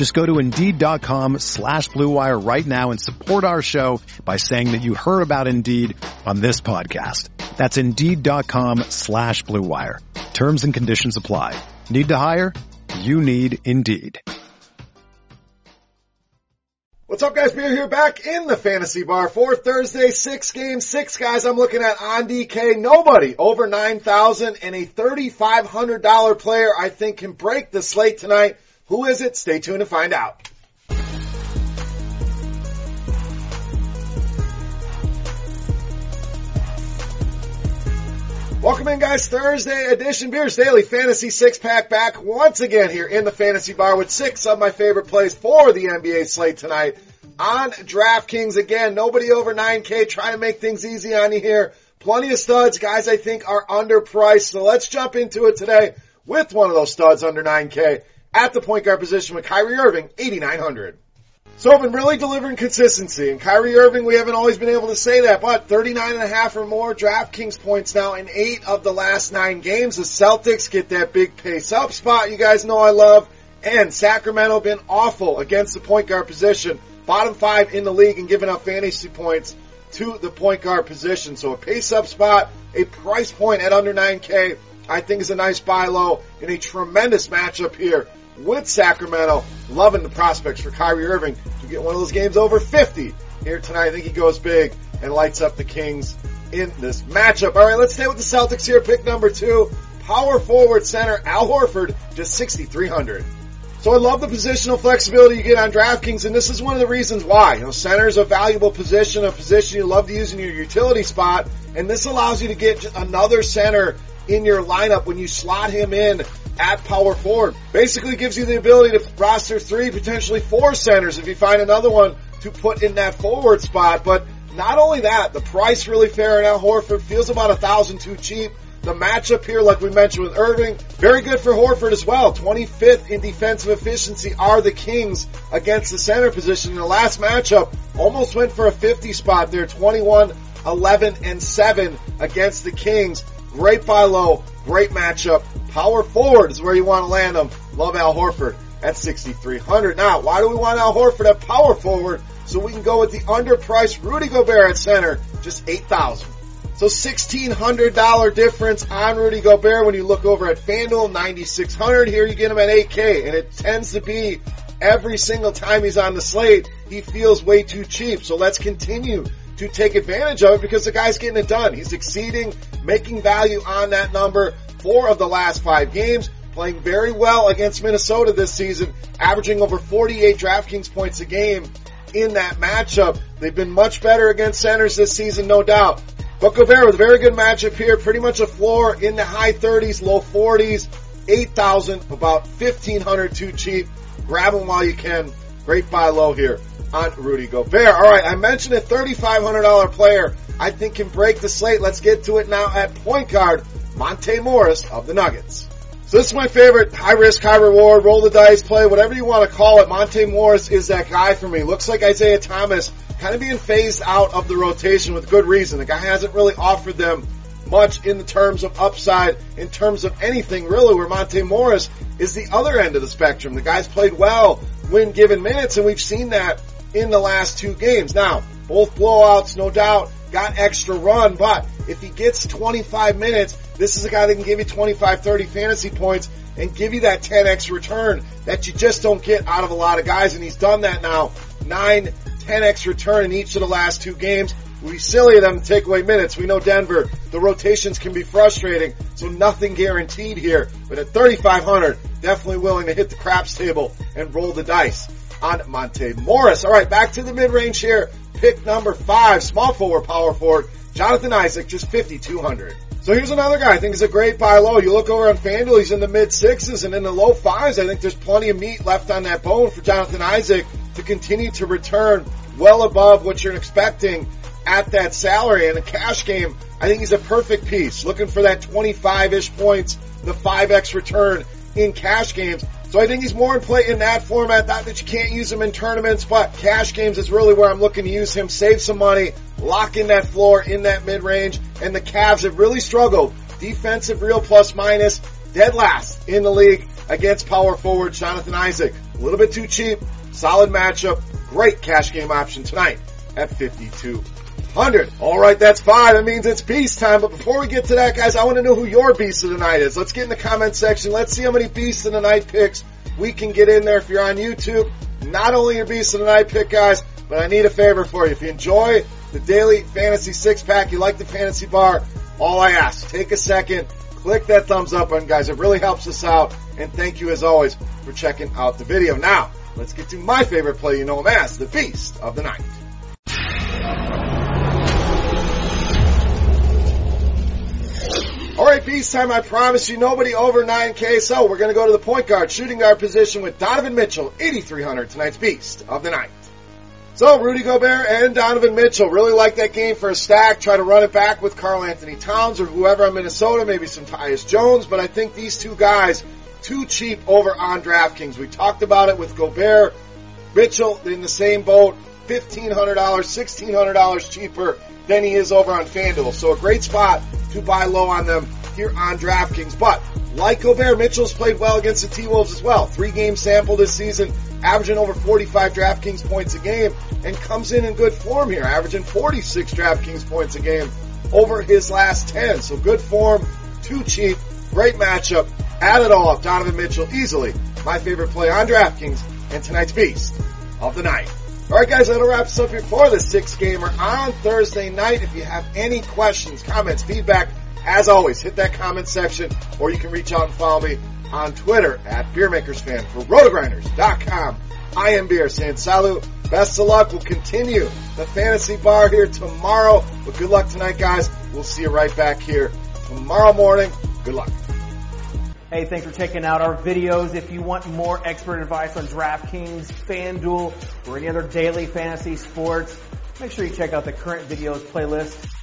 Just go to Indeed.com slash BlueWire right now and support our show by saying that you heard about Indeed on this podcast. That's Indeed.com slash BlueWire. Terms and conditions apply. Need to hire? You need Indeed. What's up, guys? Beer here back in the fantasy bar for Thursday, six games, six guys. I'm looking at on DK. Nobody over 9,000 and a $3,500 player I think can break the slate tonight. Who is it? Stay tuned to find out. Welcome in guys, Thursday edition Beers Daily Fantasy Six Pack back once again here in the Fantasy Bar with six of my favorite plays for the NBA slate tonight on DraftKings again. Nobody over 9K trying to make things easy on you here. Plenty of studs, guys I think are underpriced. So let's jump into it today with one of those studs under 9K at the point guard position with Kyrie Irving, 8,900. So I've been really delivering consistency. And Kyrie Irving, we haven't always been able to say that, but 39 and a half or more DraftKings points now in eight of the last nine games. The Celtics get that big pace up spot you guys know I love. And Sacramento been awful against the point guard position. Bottom five in the league and giving up fantasy points to the point guard position. So a pace up spot, a price point at under 9K, I think is a nice buy low in a tremendous matchup here with Sacramento. Loving the prospects for Kyrie Irving to get one of those games over 50 here tonight. I think he goes big and lights up the Kings in this matchup. All right, let's stay with the Celtics here. Pick number two, power forward center Al Horford, just 6,300. So I love the positional flexibility you get on DraftKings, and this is one of the reasons why. You know, center is a valuable position, a position you love to use in your utility spot, and this allows you to get another center in your lineup when you slot him in at power forward. Basically gives you the ability to roster three, potentially four centers if you find another one to put in that forward spot. But not only that, the price really fair and Al Horford feels about a thousand too cheap. The matchup here, like we mentioned with Irving, very good for Horford as well. 25th in defensive efficiency are the Kings against the center position. In the last matchup, almost went for a 50 spot there, 21, 11, and 7 against the Kings. Great buy low, great matchup. Power forward is where you want to land them. Love Al Horford at 6,300. Now, why do we want Al Horford at power forward? So we can go with the underpriced Rudy Gobert at center, just 8,000. So $1,600 difference on Rudy Gobert when you look over at FanDuel, 9,600. Here you get him at 8K and it tends to be every single time he's on the slate, he feels way too cheap. So let's continue to take advantage of it because the guy's getting it done. He's exceeding, making value on that number four of the last five games, playing very well against Minnesota this season, averaging over 48 DraftKings points a game in that matchup. They've been much better against centers this season, no doubt. But Gobert with a very good matchup here, pretty much a floor in the high 30s, low 40s, 8,000, about 1,500 too cheap. Grab them while you can. Great buy low here on Rudy Gobert. All right, I mentioned a $3,500 player I think can break the slate. Let's get to it now at point guard. Monte Morris of the Nuggets. So this is my favorite high risk, high reward, roll the dice play, whatever you want to call it. Monte Morris is that guy for me. Looks like Isaiah Thomas kind of being phased out of the rotation with good reason. The guy hasn't really offered them much in the terms of upside, in terms of anything really, where Monte Morris is the other end of the spectrum. The guy's played well when given minutes, and we've seen that in the last two games. Now, both blowouts, no doubt, got extra run, but if he gets 25 minutes, this is a guy that can give you 25, 30 fantasy points and give you that 10x return that you just don't get out of a lot of guys, and he's done that now. 9, 10x return in each of the last two games. Be silly of them to take away minutes. We know Denver the rotations can be frustrating, so nothing guaranteed here. But at 3,500, definitely willing to hit the craps table and roll the dice on Monte Morris. All right, back to the mid-range here. Pick number five, small forward, power forward, Jonathan Isaac, just 5,200. So here's another guy I think is a great buy low. You look over on FanDuel, he's in the mid sixes and in the low fives. I think there's plenty of meat left on that bone for Jonathan Isaac to continue to return well above what you're expecting at that salary. And a cash game, I think he's a perfect piece. Looking for that 25-ish points, the 5x return in cash games. So I think he's more in play in that format. Not that you can't use him in tournaments, but cash games is really where I'm looking to use him, save some money, lock in that floor in that mid range. And the Cavs have really struggled. Defensive real plus minus, dead last in the league against power forward Jonathan Isaac. A little bit too cheap, solid matchup, great cash game option tonight at 52. 100. Alright, that's five. That means it's beast time. But before we get to that, guys, I want to know who your beast of the night is. Let's get in the comment section. Let's see how many beasts of the night picks we can get in there if you're on YouTube. Not only your beast of the night pick, guys, but I need a favor for you. If you enjoy the daily fantasy six pack, you like the fantasy bar, all I ask, take a second, click that thumbs up button, guys. It really helps us out. And thank you as always for checking out the video. Now, let's get to my favorite play. You know him as the beast of the night. Beast time. I promise you nobody over 9K. So we're going to go to the point guard, shooting guard position with Donovan Mitchell, 8,300, tonight's beast of the night. So Rudy Gobert and Donovan Mitchell really like that game for a stack. Try to run it back with Karl-Anthony Towns or whoever in Minnesota, maybe some Tyus Jones. But I think these two guys too cheap over on DraftKings. We talked about it with Gobert, Mitchell in the same boat, $1,500, $1,600 cheaper than he is over on FanDuel. So a great spot to buy low on them here on DraftKings. But like Gobert, Mitchell's played well against the T-Wolves as well. Three game sample this season, averaging over 45 DraftKings points a game and comes in in good form here, averaging 46 DraftKings points a game over his last 10. So good form, too cheap, great matchup. Add it all up. Donovan Mitchell easily my favorite play on DraftKings and tonight's beast of the night. All right, guys, that'll wrap us up here for the six gamer on Thursday night. If you have any questions, comments, feedback, as always, hit that comment section or you can reach out and follow me on Twitter at BeerMakersFan for rotogrinders.com. I am Beer saying salut. Best of luck. We'll continue the fantasy bar here tomorrow. But good luck tonight, guys. We'll see you right back here tomorrow morning. Good luck. Hey, thanks for checking out our videos. If you want more expert advice on DraftKings, FanDuel, or any other daily fantasy sports, make sure you check out the current videos playlist